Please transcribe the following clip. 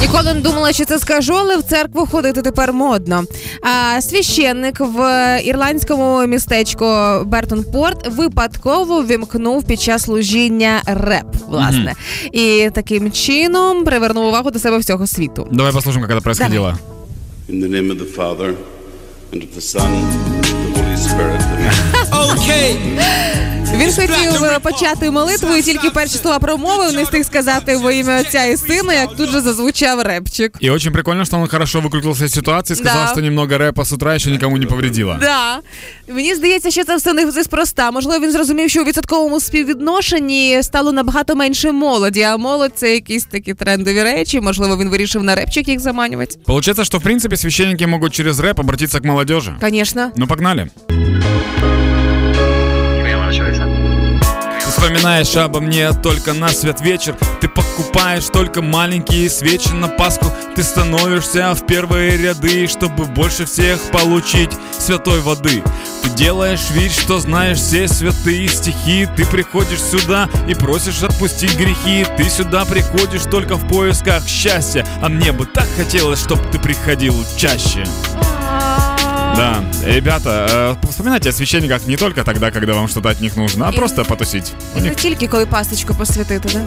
Ніколи не думала, що це скажу, але в церкву ходити тепер модно. А священник в ірландському містечку Бертон Порт випадково вімкнув під час служіння реп, власне, і таким чином привернув увагу до себе всього світу. Давай послушаем, как это происходило. In the name of the Father, and of the Son, and of the Holy Spirit. Amen. Він хотів е, почати молитву, і тільки перші слова промовив, не встиг сказати во ім'я отця і сина, як тут же зазвучав репчик. И очень прикольно, что он хорошо выкрутился из ситуации, сказал, Да. что немного рэпа с утра еще никому не повредило. Да. Мені здається, що це все не неспроста. Можливо, він зрозумів, що у відсотковому співвідношенні стало набагато менше молоді, а молодь це якісь такі трендові речі. Можливо, він вирішив на репчик їх заманювати. Получается, что в принципе священники могут через рэп обратиться к молодежи. Звісно. Ну погнали. Вспоминаешь обо мне только на свет вечер. Ты покупаешь только маленькие свечи на Пасху. Ты становишься в первые ряды, чтобы больше всех получить святой воды. Ты делаешь вид, что знаешь все святые стихи. Ты приходишь сюда и просишь отпустить грехи. Ты сюда приходишь только в поисках счастья. А мне бы так хотелось, чтобы ты приходил чаще да, ребята, э, вспоминайте о священниках не только тогда, когда вам что-то от них нужно, а просто потусить. У них не тільки коли пасточку посвятити, да?